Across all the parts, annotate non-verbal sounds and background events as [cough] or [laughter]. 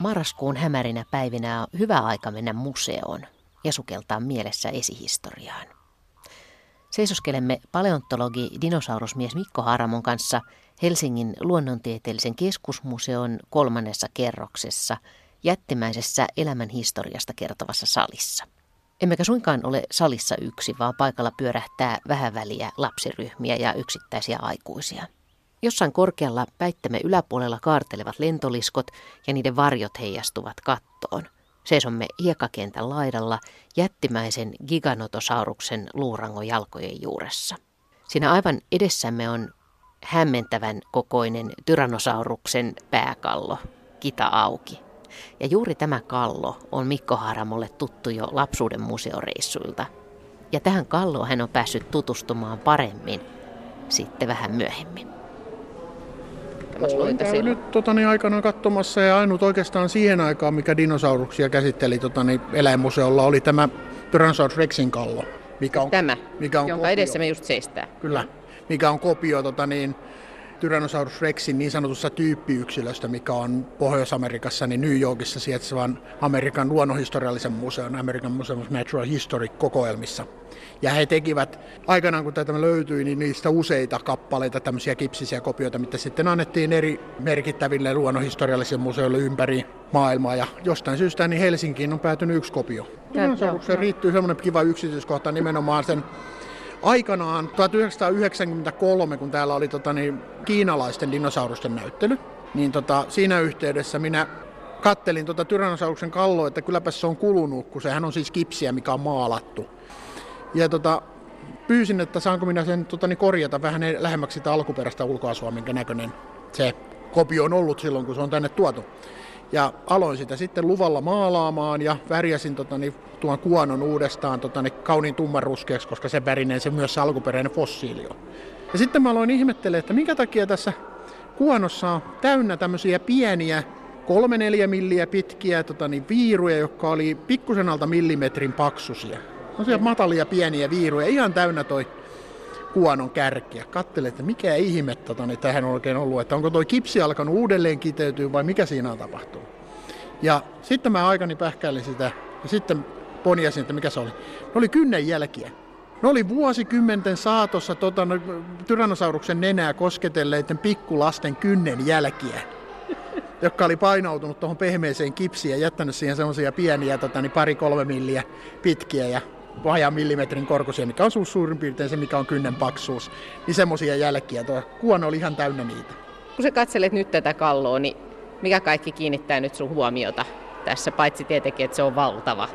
Marraskuun hämärinä päivinä on hyvä aika mennä museoon ja sukeltaa mielessä esihistoriaan. Seisoskelemme paleontologi dinosaurusmies Mikko Haaramon kanssa Helsingin luonnontieteellisen keskusmuseon kolmannessa kerroksessa jättimäisessä elämän historiasta kertovassa salissa. Emmekä suinkaan ole salissa yksi, vaan paikalla pyörähtää vähän väliä lapsiryhmiä ja yksittäisiä aikuisia. Jossain korkealla päittämme yläpuolella kaartelevat lentoliskot ja niiden varjot heijastuvat kattoon. Seisomme hiekkakentän laidalla jättimäisen giganotosauruksen luurangon jalkojen juuressa. Siinä aivan edessämme on hämmentävän kokoinen tyrannosauruksen pääkallo, kita auki. Ja juuri tämä kallo on Mikko Haramolle tuttu jo lapsuuden museoreissuilta. Ja tähän kalloon hän on päässyt tutustumaan paremmin sitten vähän myöhemmin. Olen käynyt nyt tota, niin, aikanaan katsomassa ja ainut oikeastaan siihen aikaan, mikä dinosauruksia käsitteli tota, niin, eläinmuseolla, oli tämä Tyrannosaurus Rexin kallo. Mikä on, tämä, mikä on jonka kopio, edessä me just seistää. Kyllä, mikä on kopio tota, niin, Tyrannosaurus rexin niin sanotussa tyyppiyksilöstä, mikä on Pohjois-Amerikassa, niin New Yorkissa sijaitsevan Amerikan luonnonhistoriallisen museon, American Museum of Natural History kokoelmissa. Ja he tekivät, aikanaan kun tämä löytyi, niin niistä useita kappaleita, tämmöisiä kipsisiä kopioita, mitä sitten annettiin eri merkittäville luonnonhistoriallisille museoille ympäri maailmaa. Ja jostain syystä niin Helsinkiin on päätynyt yksi kopio. Tyrannosauruksen riittyy semmoinen kiva yksityiskohta nimenomaan sen aikanaan 1993, kun täällä oli tota, niin, kiinalaisten dinosaurusten näyttely, niin tota, siinä yhteydessä minä kattelin tuota Tyrannosauruksen kalloa, että kylläpä se on kulunut, kun sehän on siis kipsiä, mikä on maalattu. Ja tota, pyysin, että saanko minä sen tota, niin korjata vähän lähemmäksi sitä alkuperäistä ulkoasua, minkä näköinen se kopio on ollut silloin, kun se on tänne tuotu. Ja aloin sitä sitten luvalla maalaamaan ja värjäsin tota, niin, tuon kuonon uudestaan tota, niin, kauniin tummanruskeaksi, koska se värinen se myös se alkuperäinen fossiili on. Ja sitten mä aloin ihmettelemään, että minkä takia tässä kuonossa on täynnä tämmöisiä pieniä 3-4 milliä pitkiä tota, niin, viiruja, jotka oli pikkusen alta millimetrin paksusia. No siellä matalia pieniä viiruja, ihan täynnä toi kuonon kärkiä. Katselin, että mikä ihme tota, niin tähän on oikein ollut, että onko tuo kipsi alkanut uudelleen kiteytyä vai mikä siinä on tapahtunut. Ja sitten mä aikani pähkäilin sitä ja sitten poniasin, että mikä se oli. Ne oli kynnen jälkiä. Ne oli vuosikymmenten saatossa tota, no, Tyrannosauruksen nenää kosketelleiden pikkulasten kynnen jälkiä, jotka oli painautunut tuohon pehmeeseen kipsiin ja jättänyt siihen semmoisia pieniä tota, niin pari-kolme milliä pitkiä ja vajaa millimetrin korkuisia, mikä on suurin piirtein se, mikä on kynnen paksuus, niin semmoisia jälkiä. Tuo kuono oli ihan täynnä niitä. Kun sä katselet nyt tätä kalloa, niin mikä kaikki kiinnittää nyt sun huomiota tässä, paitsi tietenkin, että se on valtava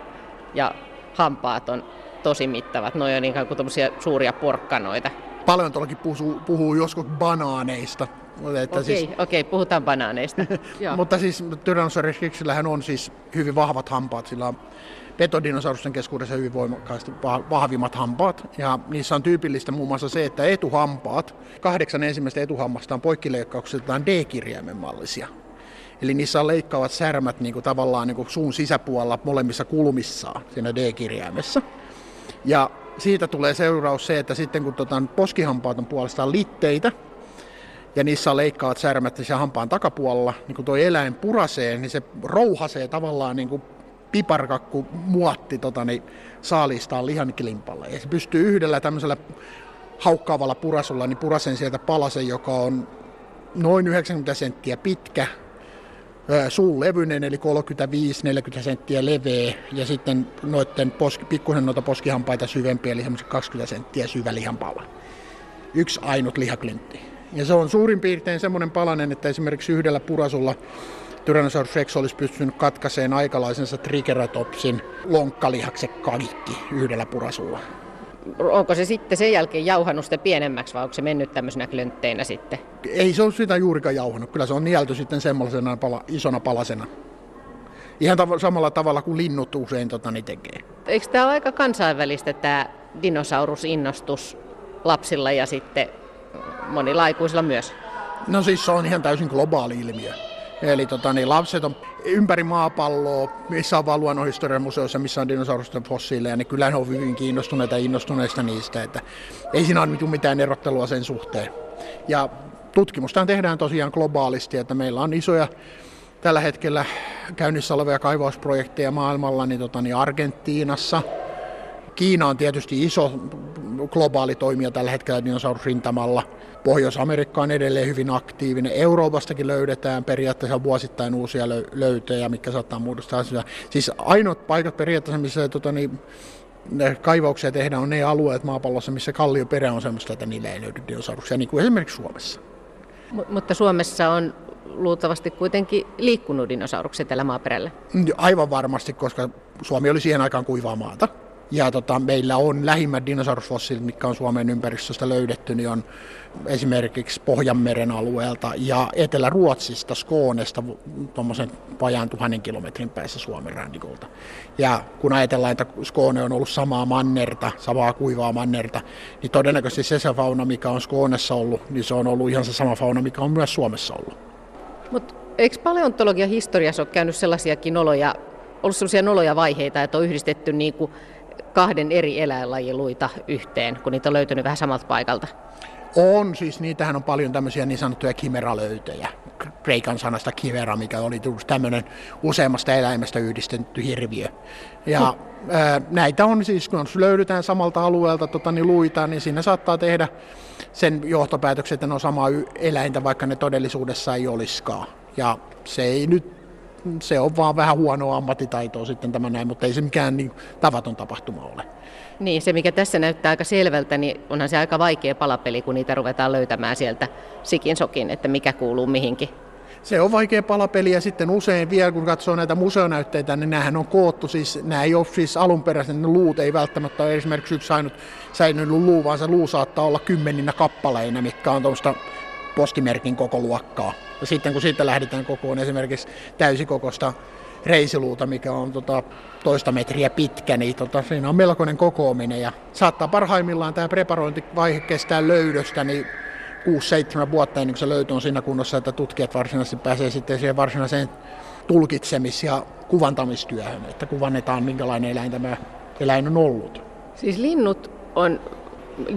ja hampaat on tosi mittavat. Noin on ikään kuin suuria porkkanoita. Paleontologi puhuu, puhuu joskus banaaneista. Että okei, siis, okei, puhutaan banaaneista. [laughs] mutta siis Tyrannosaurus on siis hyvin vahvat hampaat. Sillä on petodinosaurusten keskuudessa hyvin voimakkaasti vahvimmat hampaat. Ja niissä on tyypillistä muun muassa se, että etuhampaat, kahdeksan ensimmäistä etuhammasta on poikkileikkauksiltaan D-kirjaimen mallisia. Eli niissä on leikkaavat särmät niin kuin tavallaan niin kuin suun sisäpuolella molemmissa kulmissaan siinä D-kirjaimessa. Ja siitä tulee seuraus se, että sitten kun tota, poskihampaat on puolestaan litteitä, ja niissä on leikkaavat särmät ja hampaan takapuolella, niin kun tuo eläin purasee, niin se rouhasee tavallaan niin kuin piparkakku muotti tota, niin saalistaan lihankilimpalle. Ja se pystyy yhdellä tämmöisellä haukkaavalla purasulla niin purasen sieltä palasen, joka on noin 90 senttiä pitkä, suun levyinen, eli 35-40 senttiä leveä, ja sitten noiden poski, pikkusen noita poskihampaita syvempiä, eli 20 senttiä syvä lihanpala. Yksi ainut lihaklintti. Ja se on suurin piirtein semmoinen palanen, että esimerkiksi yhdellä purasulla Tyrannosaurus rex olisi pystynyt katkaiseen aikalaisensa Triceratopsin lonkkalihakset kaikki yhdellä purasulla. Onko se sitten sen jälkeen jauhannut sitä pienemmäksi vai onko se mennyt tämmöisenä klöntteinä sitten? Ei se ole sitä juurikaan jauhannut. Kyllä se on nielty sitten semmoisena pala, isona palasena. Ihan tav- samalla tavalla kuin linnut usein tota, niin tekee. Eikö tämä ole aika kansainvälistä tämä dinosaurusinnostus lapsilla ja sitten monilla aikuisilla myös? No siis se on ihan täysin globaali ilmiö. Eli tota, niin lapset on ympäri maapalloa, missä on vaan luonnonhistorian missä on dinosaurusten fossiileja, niin kyllä he on hyvin kiinnostuneita ja innostuneista niistä. Että ei siinä ole mitään erottelua sen suhteen. Ja tutkimusta tehdään tosiaan globaalisti, että meillä on isoja tällä hetkellä käynnissä olevia kaivausprojekteja maailmalla niin, tota, niin Argentiinassa. Kiina on tietysti iso globaali toimija tällä hetkellä dinosaurusrintamalla. Pohjois-Amerikka on edelleen hyvin aktiivinen. Euroopastakin löydetään periaatteessa vuosittain uusia löytöjä, mikä saattaa muodostaa asioita. Siis ainoat paikat periaatteessa, missä tota, niin, kaivauksia tehdään, on ne alueet maapallossa, missä kallioperä on sellaista, että niillä ei löydy dinosauruksia, niin kuin esimerkiksi Suomessa. M- mutta Suomessa on luultavasti kuitenkin liikkunut dinosaurukset tällä maaperällä. Aivan varmasti, koska Suomi oli siihen aikaan kuivaa maata. Ja tota, meillä on lähimmät dinosaurusfossiilit, mitkä on Suomen ympäristöstä löydetty, niin on esimerkiksi Pohjanmeren alueelta ja Etelä-Ruotsista, Skoonesta, tuommoisen vajaan tuhannen kilometrin päässä Suomen rannikolta. Ja kun ajatellaan, että Skoone on ollut samaa mannerta, samaa kuivaa mannerta, niin todennäköisesti se, se fauna, mikä on Skoonessa ollut, niin se on ollut ihan se sama fauna, mikä on myös Suomessa ollut. Mutta eikö paleontologian historiassa ole käynyt sellaisiakin oloja, ollut sellaisia noloja vaiheita, että on yhdistetty niin kuin kahden eri eläinlajin luita yhteen, kun niitä on löytynyt vähän samalta paikalta? On, siis niitähän on paljon tämmöisiä niin sanottuja kimeralöytöjä. Kreikan sanasta kivera, mikä oli tämmöinen useammasta eläimestä yhdistetty hirviö. Ja no. ää, näitä on siis, kun löydetään samalta alueelta tota, niin luita, niin siinä saattaa tehdä sen johtopäätöksen, että ne on samaa eläintä, vaikka ne todellisuudessa ei olisikaan. Ja se ei nyt se on vaan vähän huonoa ammattitaitoa sitten tämä näin, mutta ei se mikään niin tavaton tapahtuma ole. Niin, se mikä tässä näyttää aika selvältä, niin onhan se aika vaikea palapeli, kun niitä ruvetaan löytämään sieltä sikin sokin, että mikä kuuluu mihinkin. Se on vaikea palapeli ja sitten usein vielä kun katsoo näitä museonäytteitä, niin nämähän on koottu, siis nämä ei ole siis alunperäisen, ne luut ei välttämättä ole esimerkiksi yksi ainut säilynyt luu, vaan se luu saattaa olla kymmeninä kappaleina, mitkä on tuosta postimerkin koko luokkaa. Ja sitten kun siitä lähdetään kokoon esimerkiksi täysikokosta reisiluuta, mikä on tota, toista metriä pitkä, niin tota, siinä on melkoinen kokoaminen. Ja saattaa parhaimmillaan tämä preparointivaihe kestää löydöstä, niin 6-7 vuotta ennen kuin se löytö on siinä kunnossa, että tutkijat varsinaisesti pääsee sitten siihen varsinaiseen tulkitsemis- ja kuvantamistyöhön, että kuvannetaan minkälainen eläin tämä eläin on ollut. Siis linnut on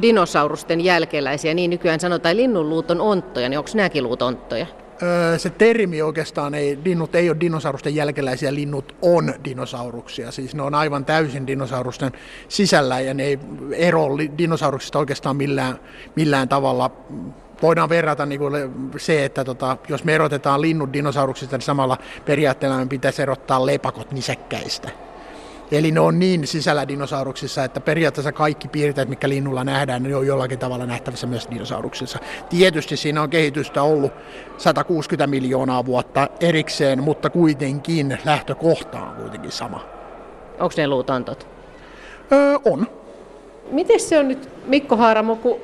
dinosaurusten jälkeläisiä, niin nykyään sanotaan, linnunluut on onttoja, niin onko nämäkin luut onttoja? Öö, se termi oikeastaan ei, linnut ei ole dinosaurusten jälkeläisiä, linnut on dinosauruksia. Siis ne on aivan täysin dinosaurusten sisällä ja ne ei ero dinosauruksista oikeastaan millään, millään tavalla voidaan verrata niin kuin se, että tota, jos me erotetaan linnut dinosauruksista, niin samalla periaatteella me pitäisi erottaa lepakot nisäkkäistä. Eli ne on niin sisällä dinosauruksissa, että periaatteessa kaikki piirteet, mikä linnulla nähdään, ne on jollakin tavalla nähtävissä myös dinosauruksissa. Tietysti siinä on kehitystä ollut 160 miljoonaa vuotta erikseen, mutta kuitenkin lähtökohta on kuitenkin sama. Onko ne luutontot? Öö, on. Miten se on nyt, Mikko Haaramo, kun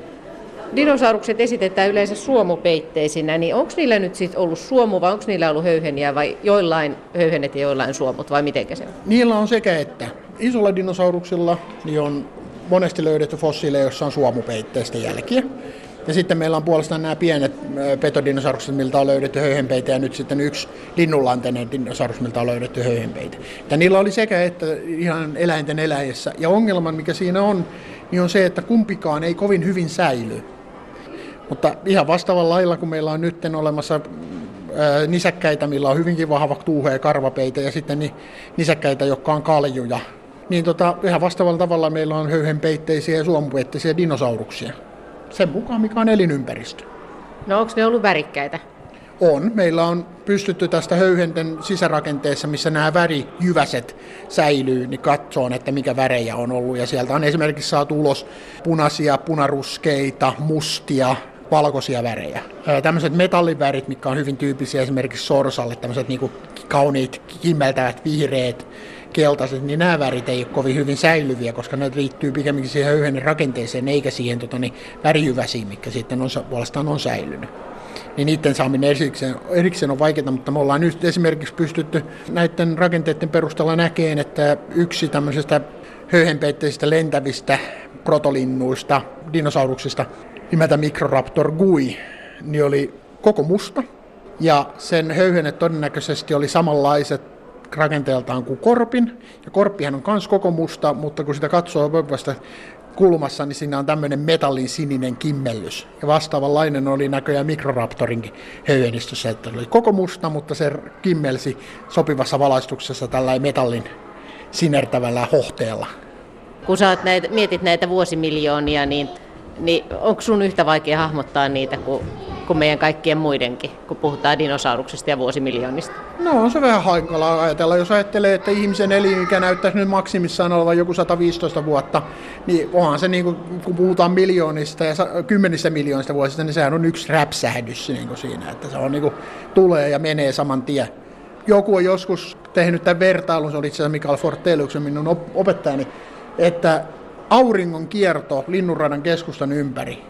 dinosaurukset esitetään yleensä suomupeitteisinä, niin onko niillä nyt siis ollut suomu vai onko niillä ollut höyheniä vai joillain höyhenet ja joillain suomut vai miten se on? Niillä on sekä että. Isolla dinosauruksilla niin on monesti löydetty fossiileja, joissa on suomupeitteistä jälkiä. Ja sitten meillä on puolestaan nämä pienet petodinosaurukset, miltä on löydetty höyhenpeitä, ja nyt sitten yksi linnunlanteinen dinosaurus, miltä on löydetty höyhenpeitä. Ja niillä oli sekä että ihan eläinten eläjessä. Ja ongelma, mikä siinä on, niin on se, että kumpikaan ei kovin hyvin säily. Mutta ihan vastaavalla lailla, kun meillä on nyt olemassa ää, nisäkkäitä, millä on hyvinkin vahva tuuhe ja karvapeitä, ja sitten ni, nisäkkäitä, jotka on kaljuja, niin tota, ihan vastaavalla tavalla meillä on höyhenpeitteisiä ja suomupeitteisiä dinosauruksia. Sen mukaan, mikä on elinympäristö. No onko ne ollut värikkäitä? On. Meillä on pystytty tästä höyhenten sisärakenteessa, missä nämä värijyväset säilyy, niin katsoon, että mikä värejä on ollut. Ja sieltä on esimerkiksi saatu ulos punaisia, punaruskeita, mustia, valkoisia värejä. Tämmöiset metallivärit, mitkä on hyvin tyypillisiä esimerkiksi sorsalle, tämmöiset niinku kauniit, kimmeltävät, vihreät, keltaiset, niin nämä värit ei ole kovin hyvin säilyviä, koska ne liittyy pikemminkin siihen höyhenen rakenteeseen, eikä siihen tota, niin, värijyväsiin, mikä sitten on, puolestaan on säilynyt niin niiden saaminen erikseen, erikseen on vaikeaa, mutta me ollaan nyt esimerkiksi pystytty näiden rakenteiden perusteella näkemään, että yksi tämmöisestä höyhenpeitteisistä lentävistä protolinnuista, dinosauruksista, nimeltä Microraptor gui, niin oli koko musta. Ja sen höyhenet todennäköisesti oli samanlaiset rakenteeltaan kuin korpin. Ja korppihan on myös koko musta, mutta kun sitä katsoo vasta kulmassa, niin siinä on tämmöinen metallin sininen kimmellys. Ja vastaavanlainen oli näköjään Mikroraptorinkin höyhenistössä, että oli koko musta, mutta se kimmelsi sopivassa valaistuksessa tällä metallin sinertävällä hohteella. Kun sä näitä, mietit näitä vuosimiljoonia, niin, niin onko sun yhtä vaikea hahmottaa niitä kuin kuin meidän kaikkien muidenkin, kun puhutaan dinosauruksista ja vuosimiljoonista? No on se vähän hankalaa ajatella. Jos ajattelee, että ihmisen elinikä näyttäisi nyt maksimissaan olevan joku 115 vuotta, niin onhan se, niin kuin, kun puhutaan miljoonista ja kymmenistä miljoonista vuosista, niin sehän on yksi räpsähdys niin kuin siinä, että se on niin kuin, tulee ja menee saman tien. Joku on joskus tehnyt tämän vertailun, se oli itse asiassa Mikael Forteliuksen minun opettajani, että auringon kierto linnunradan keskustan ympäri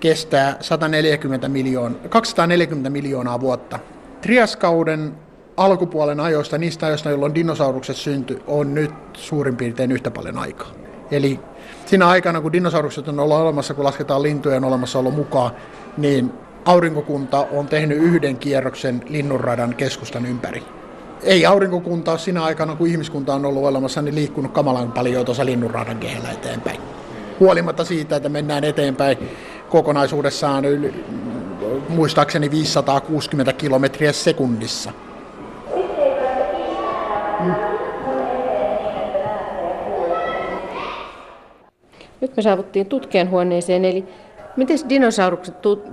kestää 140 miljoon, 240 miljoonaa vuotta. Triaskauden alkupuolen ajoista, niistä ajoista, jolloin dinosaurukset syntyi, on nyt suurin piirtein yhtä paljon aikaa. Eli siinä aikana, kun dinosaurukset on ollut olemassa, kun lasketaan lintujen olemassaolo mukaan, niin aurinkokunta on tehnyt yhden kierroksen linnunradan keskustan ympäri. Ei aurinkokunta ole siinä aikana, kun ihmiskunta on ollut olemassa, niin liikkunut kamalan paljon tuossa linnunradan kehellä eteenpäin. Huolimatta siitä, että mennään eteenpäin kokonaisuudessaan yli, muistaakseni 560 kilometriä sekunnissa. Nyt me saavuttiin tutkijan huoneeseen, eli miten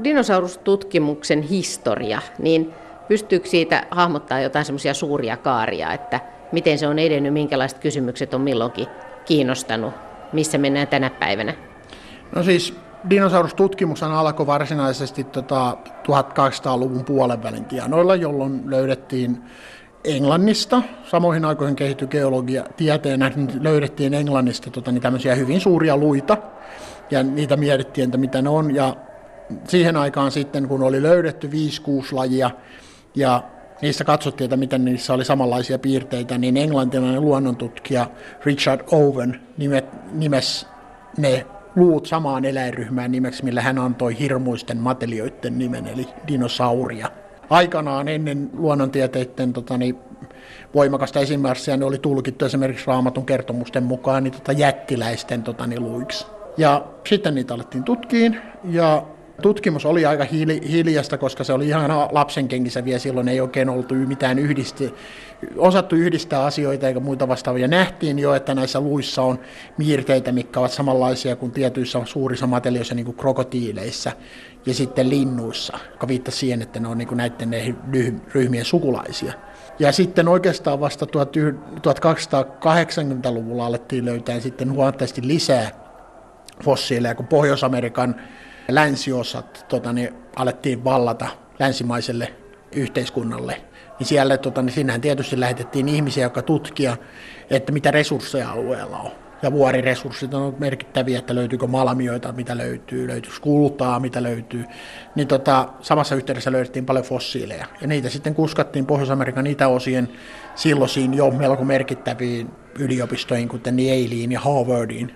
dinosaurustutkimuksen historia, niin pystyykö siitä hahmottaa jotain semmoisia suuria kaaria, että miten se on edennyt, minkälaiset kysymykset on milloinkin kiinnostanut, missä mennään tänä päivänä? No siis dinosaurustutkimus alkoi varsinaisesti tota 1800-luvun puolen välin tienoilla, jolloin löydettiin Englannista, samoihin aikoihin kehittyi geologia tieteenä, niin löydettiin Englannista tota, niin tämmöisiä hyvin suuria luita, ja niitä mietittiin, että mitä ne on, ja siihen aikaan sitten, kun oli löydetty 5-6 lajia, ja niissä katsottiin, että miten niissä oli samanlaisia piirteitä, niin englantilainen luonnontutkija Richard Owen nimet, nimes ne luut samaan eläinryhmään nimeksi, millä hän antoi hirmuisten matelioiden nimen, eli dinosauria. Aikanaan ennen luonnontieteiden tota, niin, voimakasta esimerkkiä ne oli tulkittu esimerkiksi raamatun kertomusten mukaan niin, tota, jättiläisten tota, niin, luiksi. Ja sitten niitä alettiin tutkiin, ja tutkimus oli aika hiljasta, koska se oli ihan lapsen kenkissä vielä silloin, ei oikein oltu mitään yhdisti, osattu yhdistää asioita eikä muita vastaavia. Nähtiin jo, että näissä luissa on miirteitä, mitkä ovat samanlaisia kuin tietyissä suurissa matelioissa, niin kuin krokotiileissä ja sitten linnuissa, joka viittaa siihen, että ne on niin kuin näiden ryhmien sukulaisia. Ja sitten oikeastaan vasta 1280-luvulla alettiin löytää sitten huomattavasti lisää fossiileja, kun Pohjois-Amerikan länsiosat tota, niin alettiin vallata länsimaiselle yhteiskunnalle, niin siellä tota, niin sinähän tietysti lähetettiin ihmisiä, jotka tutkia, että mitä resursseja alueella on. Ja vuoriresurssit on merkittäviä, että löytyykö malmioita, mitä löytyy, löytyykö kultaa, mitä löytyy. Niin tota, samassa yhteydessä löydettiin paljon fossiileja. Ja niitä sitten kuskattiin Pohjois-Amerikan itäosien silloisiin jo melko merkittäviin yliopistoihin, kuten Yalein ja Harvardiin.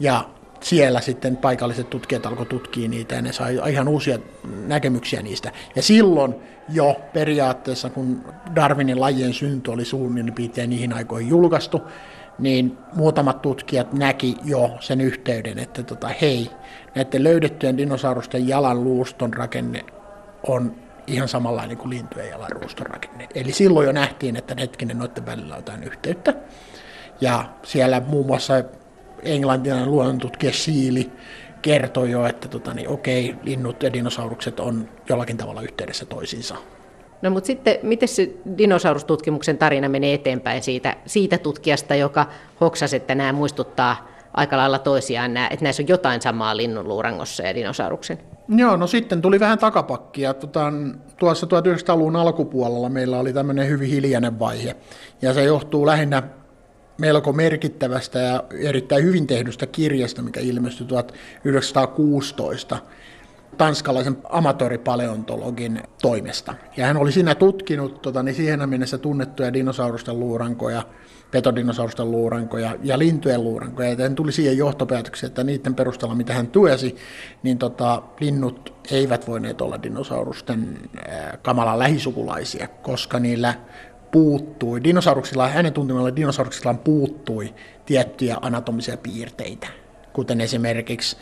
Ja siellä sitten paikalliset tutkijat alkoi tutkia niitä ja ne sai ihan uusia näkemyksiä niistä. Ja silloin jo periaatteessa, kun Darwinin lajien synty oli suunnilleen piirtein niihin aikoihin julkaistu, niin muutamat tutkijat näki jo sen yhteyden, että tota, hei, näiden löydettyjen dinosaurusten jalan luuston rakenne on ihan samanlainen kuin lintujen jalan luuston rakenne. Eli silloin jo nähtiin, että hetkinen noiden välillä on jotain yhteyttä. Ja siellä muun muassa englantilainen luonnontutkija Siili kertoi jo, että tota, niin, okei, linnut ja dinosaurukset on jollakin tavalla yhteydessä toisiinsa. No mutta sitten, miten se dinosaurustutkimuksen tarina menee eteenpäin siitä, siitä tutkijasta, joka hoksasi, että nämä muistuttaa aika lailla toisiaan, nämä, että näissä on jotain samaa linnunluurangossa ja dinosauruksen? Joo, no sitten tuli vähän takapakkia. Tota, tuossa 1900-luvun alkupuolella meillä oli tämmöinen hyvin hiljainen vaihe, ja se johtuu lähinnä melko merkittävästä ja erittäin hyvin tehdystä kirjasta, mikä ilmestyi 1916 tanskalaisen amatööripaleontologin toimesta. Ja hän oli siinä tutkinut tota, niin siihen mennessä tunnettuja dinosaurusten luurankoja, petodinosaurusten luurankoja ja lintujen luurankoja. Ja hän tuli siihen johtopäätökseen, että niiden perusteella, mitä hän tuesi, niin tota, linnut eivät voineet olla dinosaurusten äh, kamalan lähisukulaisia, koska niillä puuttui, dinosauruksilla, hänen tuntemalla dinosauruksilla puuttui tiettyjä anatomisia piirteitä kuten esimerkiksi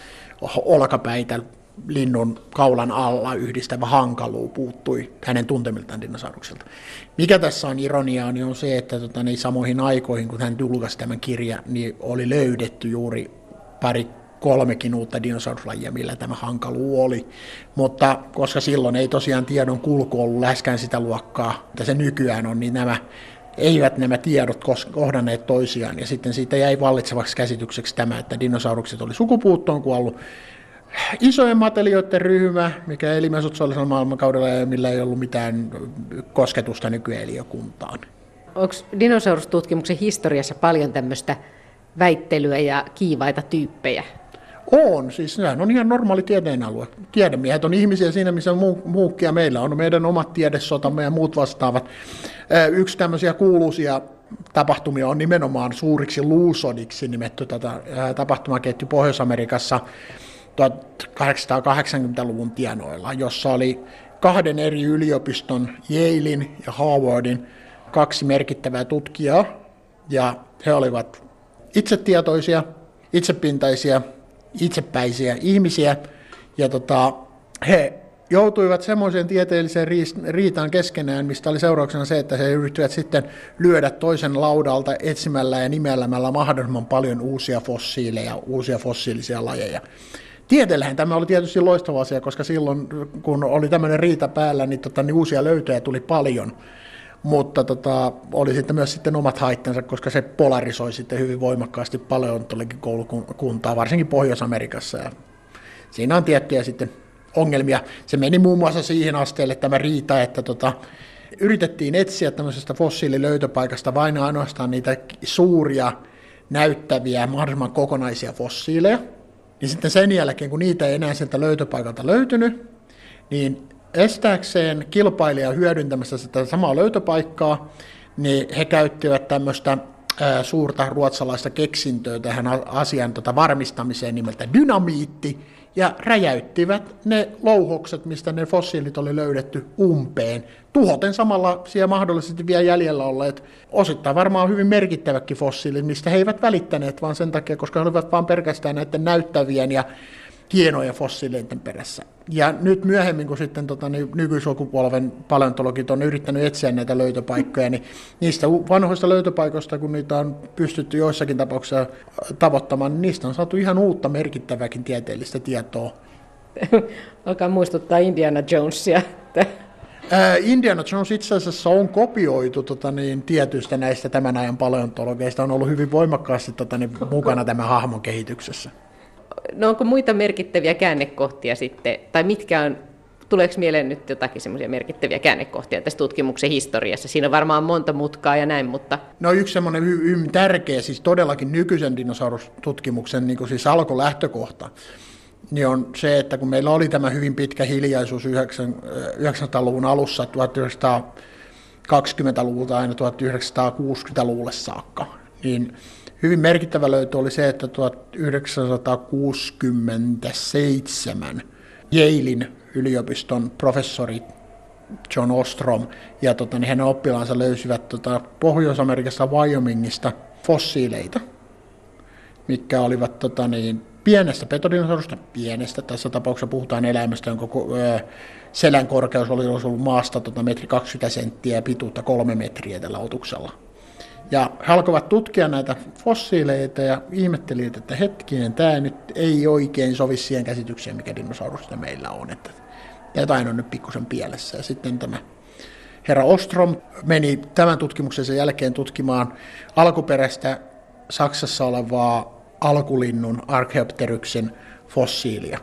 olkapäitä linnun kaulan alla yhdistävä hankaluu puuttui hänen tuntemiltaan dinosauruksilta. Mikä tässä on ironiaa, niin on se, että tota, niin samoihin aikoihin, kun hän julkaisi tämän kirjan, niin oli löydetty juuri pari kolmekin uutta dinosauruslajia, millä tämä hankaluu oli. Mutta koska silloin ei tosiaan tiedon kulku ollut läheskään sitä luokkaa, mitä se nykyään on, niin nämä eivät nämä tiedot kohdanneet toisiaan. Ja sitten siitä jäi vallitsevaksi käsitykseksi tämä, että dinosaurukset oli sukupuuttoon kuollut isojen matelioiden ryhmä, mikä eli mesotsolisella maailmankaudella ja millä ei ollut mitään kosketusta nykyeliökuntaan. Onko dinosaurustutkimuksen historiassa paljon tämmöistä väittelyä ja kiivaita tyyppejä? On, siis sehän on ihan normaali tieteen alue. Tiedemiehet on ihmisiä siinä, missä muu, muukkia meillä on meidän omat tiedesotamme ja muut vastaavat. Yksi tämmöisiä kuuluisia tapahtumia on nimenomaan suuriksi luusodiksi nimetty tätä tapahtumaketju Pohjois-Amerikassa 1880-luvun tienoilla, jossa oli kahden eri yliopiston, Yalein ja Harvardin, kaksi merkittävää tutkijaa, ja he olivat itsetietoisia, itsepintaisia, itsepäisiä ihmisiä, ja tota, he joutuivat semmoiseen tieteelliseen riitaan keskenään, mistä oli seurauksena se, että he yrittivät sitten lyödä toisen laudalta etsimällä ja nimellämällä mahdollisimman paljon uusia fossiileja, uusia fossiilisia lajeja. Tieteellähän tämä oli tietysti loistava asia, koska silloin kun oli tämmöinen riita päällä, niin, tota, niin uusia löytöjä tuli paljon. Mutta tota, oli sitten myös sitten omat haittansa, koska se polarisoi sitten hyvin voimakkaasti paleontologian koulukuntaa, varsinkin Pohjois-Amerikassa. Ja siinä on tiettyjä sitten ongelmia. Se meni muun muassa siihen asteelle tämä riita, että tota, yritettiin etsiä tämmöisestä fossiililöytöpaikasta vain ainoastaan niitä suuria, näyttäviä, mahdollisimman kokonaisia fossiileja – niin sitten sen jälkeen, kun niitä ei enää sieltä löytöpaikalta löytynyt, niin estääkseen kilpailija hyödyntämässä sitä samaa löytöpaikkaa, niin he käyttivät tämmöistä suurta ruotsalaista keksintöä tähän asian tota varmistamiseen nimeltä dynamiitti, ja räjäyttivät ne louhokset, mistä ne fossiilit oli löydetty umpeen, tuhoten samalla siellä mahdollisesti vielä jäljellä olleet, osittain varmaan hyvin merkittäväkin fossiilit, mistä he eivät välittäneet, vaan sen takia, koska he olivat vain pelkästään näiden näyttävien ja hienoja fossiileiden perässä. Ja nyt myöhemmin, kun sitten tota, niin nykysukupolven paleontologit on yrittänyt etsiä näitä löytöpaikkoja, niin niistä vanhoista löytöpaikoista, kun niitä on pystytty joissakin tapauksissa tavoittamaan, niin niistä on saatu ihan uutta merkittäväkin tieteellistä tietoa. [laughs] Alkaa muistuttaa Indiana Jonesia. Indiana Jones itse asiassa on kopioitu tota, niin, tietyistä näistä tämän ajan paleontologeista, on ollut hyvin voimakkaasti tota, niin, mukana tämän hahmon kehityksessä no onko muita merkittäviä käännekohtia sitten, tai mitkä on, tuleeko mieleen nyt jotakin semmoisia merkittäviä käännekohtia tässä tutkimuksen historiassa? Siinä on varmaan monta mutkaa ja näin, mutta... No yksi semmoinen y- y- tärkeä, siis todellakin nykyisen dinosaurustutkimuksen niin siis alkulähtökohta, niin on se, että kun meillä oli tämä hyvin pitkä hiljaisuus 900-luvun alussa 1920-luvulta aina 1960-luvulle saakka, niin Hyvin merkittävä löytö oli se, että 1967 Yalein yliopiston professori John Ostrom ja tota, niin hänen oppilaansa löysivät tota, Pohjois-Amerikassa Wyomingista fossiileita, mitkä olivat tota, niin, pienestä petodinosaurusta, pienestä, tässä tapauksessa puhutaan eläimestä, jonka ö, selän korkeus oli ollut maasta tota, metri 20 senttiä ja pituutta kolme metriä tällä otuksella. Ja he alkoivat tutkia näitä fossiileita ja ihmettelivät, että hetkinen, tämä nyt ei oikein sovi siihen käsitykseen, mikä dinosaurusta meillä on, että jotain on nyt pikkusen pielessä. Ja sitten tämä herra Ostrom meni tämän tutkimuksen jälkeen tutkimaan alkuperäistä Saksassa olevaa alkulinnun Archaeopteryksen fossiilia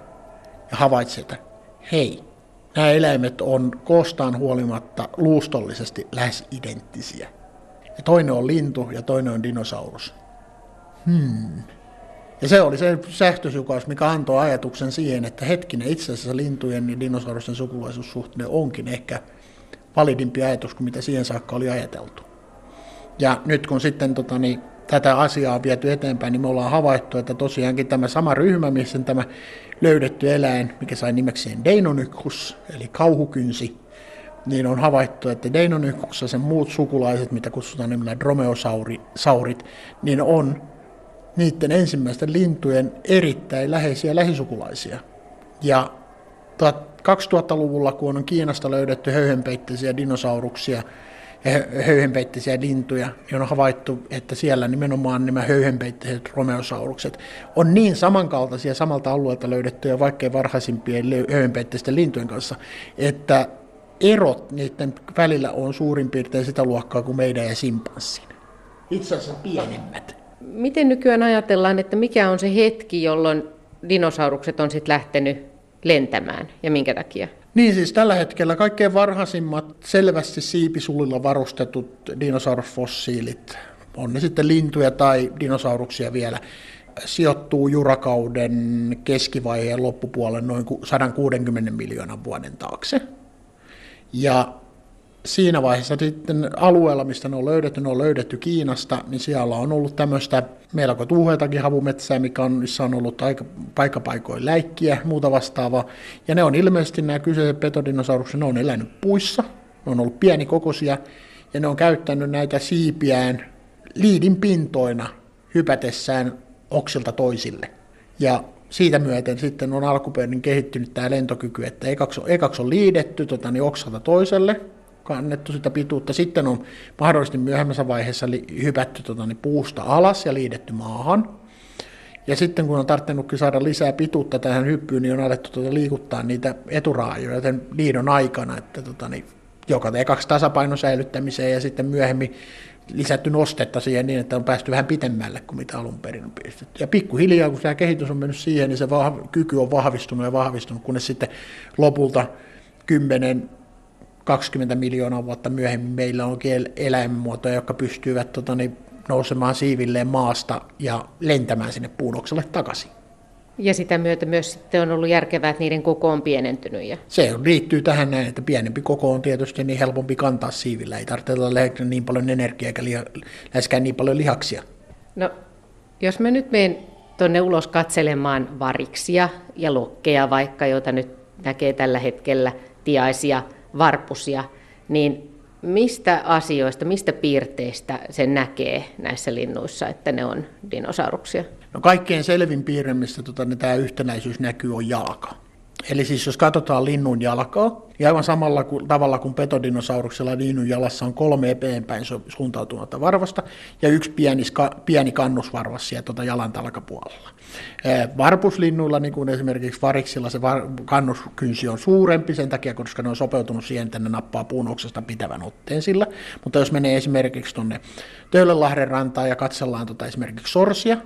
ja havaitsi, että hei, nämä eläimet on koostaan huolimatta luustollisesti lähes identtisiä. Ja toinen on lintu ja toinen on dinosaurus. Hmm. Ja se oli se sähtösukaus, mikä antoi ajatuksen siihen, että hetkinen itse asiassa lintujen ja dinosaurusten sukulaisuussuhteen onkin ehkä validimpi ajatus kuin mitä siihen saakka oli ajateltu. Ja nyt kun sitten tota, niin, tätä asiaa on viety eteenpäin, niin me ollaan havaittu, että tosiaankin tämä sama ryhmä, missä tämä löydetty eläin, mikä sai nimekseen Deinonychus, eli kauhukynsi, niin on havaittu, että Deinonychus ja sen muut sukulaiset, mitä kutsutaan nimellä dromeosaurit, niin on niiden ensimmäisten lintujen erittäin läheisiä lähisukulaisia. Ja 2000-luvulla, kun on Kiinasta löydetty höyhenpeitteisiä dinosauruksia ja höyhenpeitteisiä lintuja, niin on havaittu, että siellä nimenomaan nämä höyhenpeitteiset romeosaurukset on niin samankaltaisia samalta alueelta löydettyjä, vaikkei varhaisimpien höyhenpeitteisten lintujen kanssa, että erot niiden välillä on suurin piirtein sitä luokkaa kuin meidän ja simpanssin. Itse asiassa pienemmät. Miten nykyään ajatellaan, että mikä on se hetki, jolloin dinosaurukset on sitten lähtenyt lentämään ja minkä takia? Niin siis tällä hetkellä kaikkein varhaisimmat selvästi siipisulilla varustetut dinosaurusfossiilit, on ne sitten lintuja tai dinosauruksia vielä, sijoittuu jurakauden keskivaiheen loppupuolen noin 160 miljoonan vuoden taakse. Ja siinä vaiheessa sitten alueella, mistä ne on löydetty, ne on löydetty Kiinasta, niin siellä on ollut tämmöistä melko tuuheitakin havumetsää, mikä on, missä on ollut aika paikkapaikoin läikkiä, muuta vastaavaa. Ja ne on ilmeisesti nämä kyseiset petodinosaurukset, ne on elänyt puissa, ne on ollut pienikokoisia, ja ne on käyttänyt näitä siipiään liidin pintoina hypätessään oksilta toisille. Ja siitä myöten sitten on alkuperin kehittynyt tämä lentokyky, että ekaksi on, ekaksi on liidetty tota, niin oksalta toiselle, kannettu sitä pituutta. Sitten on mahdollisesti myöhemmässä vaiheessa hypätty tota, niin puusta alas ja liidetty maahan. Ja sitten kun on tarvinnutkin saada lisää pituutta tähän hyppyyn, niin on alettu tuota liikuttaa niitä eturaajoja tämän liidon aikana, että tota, niin, joka ekaksi tasapainon säilyttämiseen ja sitten myöhemmin lisätty nostetta siihen niin, että on päästy vähän pitemmälle kuin mitä alun perin on pistetty. Ja pikkuhiljaa, kun tämä kehitys on mennyt siihen, niin se vahv- kyky on vahvistunut ja vahvistunut, kunnes sitten lopulta 10 20 miljoonaa vuotta myöhemmin meillä onkin eläinmuotoja, jotka pystyvät tota, niin, nousemaan siivilleen maasta ja lentämään sinne puunokselle takaisin. Ja sitä myötä myös sitten on ollut järkevää, että niiden koko on pienentynyt. Ja... Se liittyy tähän näin, että pienempi koko on tietysti niin helpompi kantaa siivillä. Ei tarvitse niin paljon energiaa eikä liha, läheskään niin paljon lihaksia. No, jos me nyt menen tuonne ulos katselemaan variksia ja lokkeja vaikka, joita nyt näkee tällä hetkellä, tiaisia, varpusia, niin mistä asioista, mistä piirteistä sen näkee näissä linnuissa, että ne on dinosauruksia? No kaikkein selvin piirre, mistä tota, niin tämä yhtenäisyys näkyy, on jalka. Eli siis jos katsotaan linnun jalkaa, niin aivan samalla kuin, tavalla kuin petodinosauruksen linnun jalassa on kolme eteenpäin suuntautunutta varvasta ja yksi pieni, pieni kannusvarvas siellä tuota jalan talkapuolella. Varpuslinnuilla, niin kuin esimerkiksi variksilla, se var, kannuskynsi on suurempi sen takia, koska ne on sopeutunut siihen, että ne nappaa puunoksesta pitävän otteen sillä. Mutta jos menee esimerkiksi tuonne Töölönlahden rantaan ja katsellaan tuota esimerkiksi sorsia,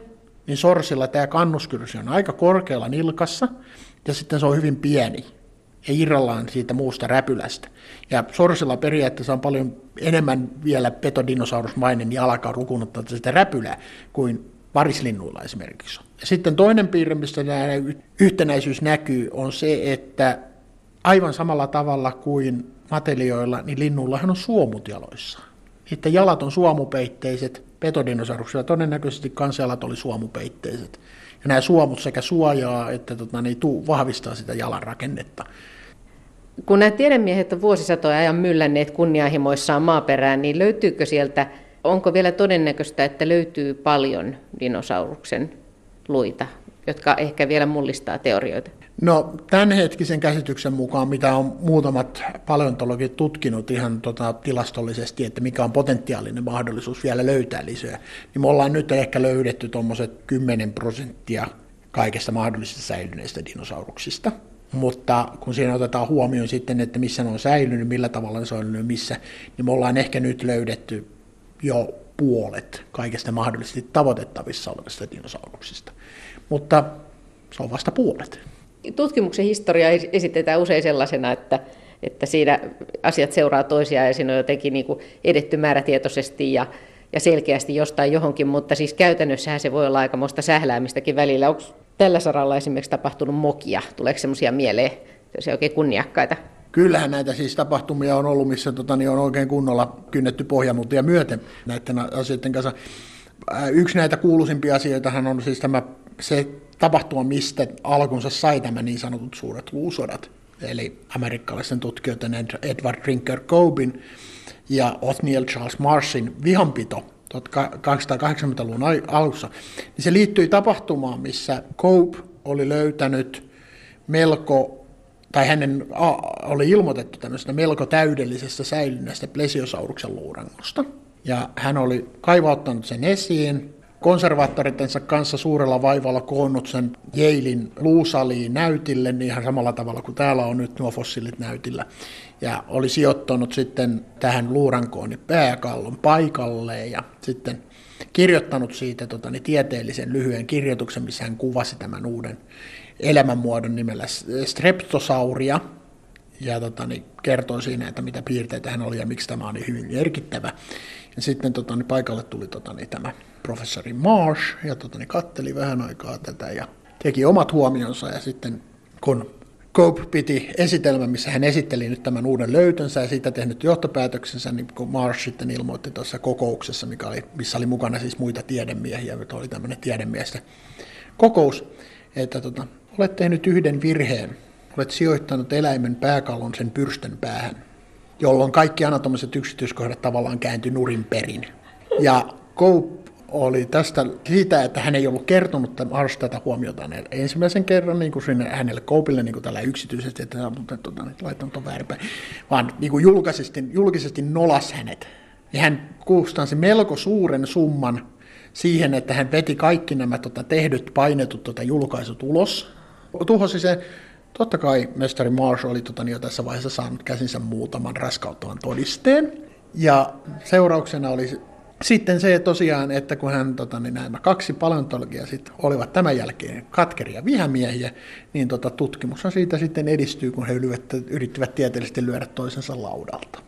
niin sorsilla tämä kannuskynsi on aika korkealla nilkassa, ja sitten se on hyvin pieni ja irrallaan siitä muusta räpylästä. Ja sorsilla periaatteessa on paljon enemmän vielä petodinosaurusmainen jalka rukunutta sitä räpylää kuin varislinnuilla esimerkiksi. Ja sitten toinen piirre, mistä tämä yhtenäisyys näkyy, on se, että aivan samalla tavalla kuin matelioilla, niin linnullahan on suomut jaloissa. Niiden jalat on suomupeitteiset, petodinosauruksilla todennäköisesti kansajalat oli suomupeitteiset. Ja nämä suomut sekä suojaa että tota, niin, tuu, vahvistaa sitä jalan rakennetta. Kun nämä tiedemiehet on vuosisatoja ajan myllänneet kunnianhimoissaan maaperään, niin löytyykö sieltä, onko vielä todennäköistä, että löytyy paljon dinosauruksen luita, jotka ehkä vielä mullistaa teorioita? No tämänhetkisen käsityksen mukaan, mitä on muutamat paleontologit tutkinut ihan tota, tilastollisesti, että mikä on potentiaalinen mahdollisuus vielä löytää lisää, niin me ollaan nyt ehkä löydetty tuommoiset 10 prosenttia kaikesta mahdollisista säilyneistä dinosauruksista. Mutta kun siinä otetaan huomioon sitten, että missä ne on säilynyt, millä tavalla ne on säilynyt, missä, niin me ollaan ehkä nyt löydetty jo puolet kaikesta mahdollisesti tavoitettavissa olevista dinosauruksista. Mutta se on vasta puolet tutkimuksen historia esitetään usein sellaisena, että, että siinä asiat seuraa toisiaan ja siinä on jotenkin niin kuin edetty määrätietoisesti ja, ja selkeästi jostain johonkin, mutta siis käytännössähän se voi olla aikamoista sähläämistäkin välillä. Onko tällä saralla esimerkiksi tapahtunut mokia? Tuleeko semmoisia mieleen, se oikein kunniakkaita? Kyllähän näitä siis tapahtumia on ollut, missä tota, niin on oikein kunnolla kynnetty pohjamultia myöten näiden asioiden kanssa. Yksi näitä kuuluisimpia asioitahan on siis tämä se tapahtuma, mistä alkunsa sai tämä niin sanotut suuret luusodat, eli amerikkalaisen tutkijoiden Edward Drinker Cobin ja Othniel Charles Marsin vihanpito 1880-luvun alussa, niin se liittyi tapahtumaan, missä Cope oli löytänyt melko, tai hänen a, oli ilmoitettu tämmöisestä melko täydellisestä säilyneestä plesiosauruksen luurangosta. Ja hän oli kaivauttanut sen esiin, konservaattoritensa kanssa suurella vaivalla koonnut sen Jeilin luusaliin näytille, niin ihan samalla tavalla kuin täällä on nyt nuo fossiilit näytillä. Ja oli sijoittanut sitten tähän luurankoon niin pääkallon paikalleen ja sitten kirjoittanut siitä tota, niin tieteellisen lyhyen kirjoituksen, missä hän kuvasi tämän uuden elämänmuodon nimellä streptosauria, ja tota, niin kertoi siinä, että mitä piirteitä hän oli ja miksi tämä on niin hyvin merkittävä. Ja sitten tota, niin paikalle tuli tota, niin tämä professori Marsh ja tota, niin katteli vähän aikaa tätä ja teki omat huomionsa ja sitten kun Cope piti esitelmän, missä hän esitteli nyt tämän uuden löytönsä ja siitä tehnyt johtopäätöksensä, niin kun Marsh sitten ilmoitti tuossa kokouksessa, mikä oli, missä oli mukana siis muita tiedemiehiä, että oli tämmöinen tiedemiesten kokous, että tota, olet tehnyt yhden virheen, olet sijoittanut eläimen pääkallon sen pyrstön päähän, jolloin kaikki anatomiset yksityiskohdat tavallaan kääntyi nurin perin. Ja Cope oli tästä siitä, että hän ei ollut kertonut Mars tätä huomiota ensimmäisen kerran niin kuin sinne hänelle Koupille niin kuin tällä yksityisesti, että hän on tuota, laittanut väärinpäin, vaan niin kuin julkisesti, julkisesti nolas hänet. Ja hän kustansi melko suuren summan siihen, että hän veti kaikki nämä tota, tehdyt, painetut tota, julkaisut ulos. Tuhosi se Totta kai mestari Marsh oli tota, niin jo tässä vaiheessa saanut käsinsä muutaman raskauttavan todisteen. Ja seurauksena oli sitten se tosiaan, että kun hän, tota, niin nämä kaksi paleontologia sit olivat tämän jälkeen katkeria vihamiehiä, niin tota, tutkimushan siitä sitten edistyy, kun he yrittivät tieteellisesti lyödä toisensa laudalta.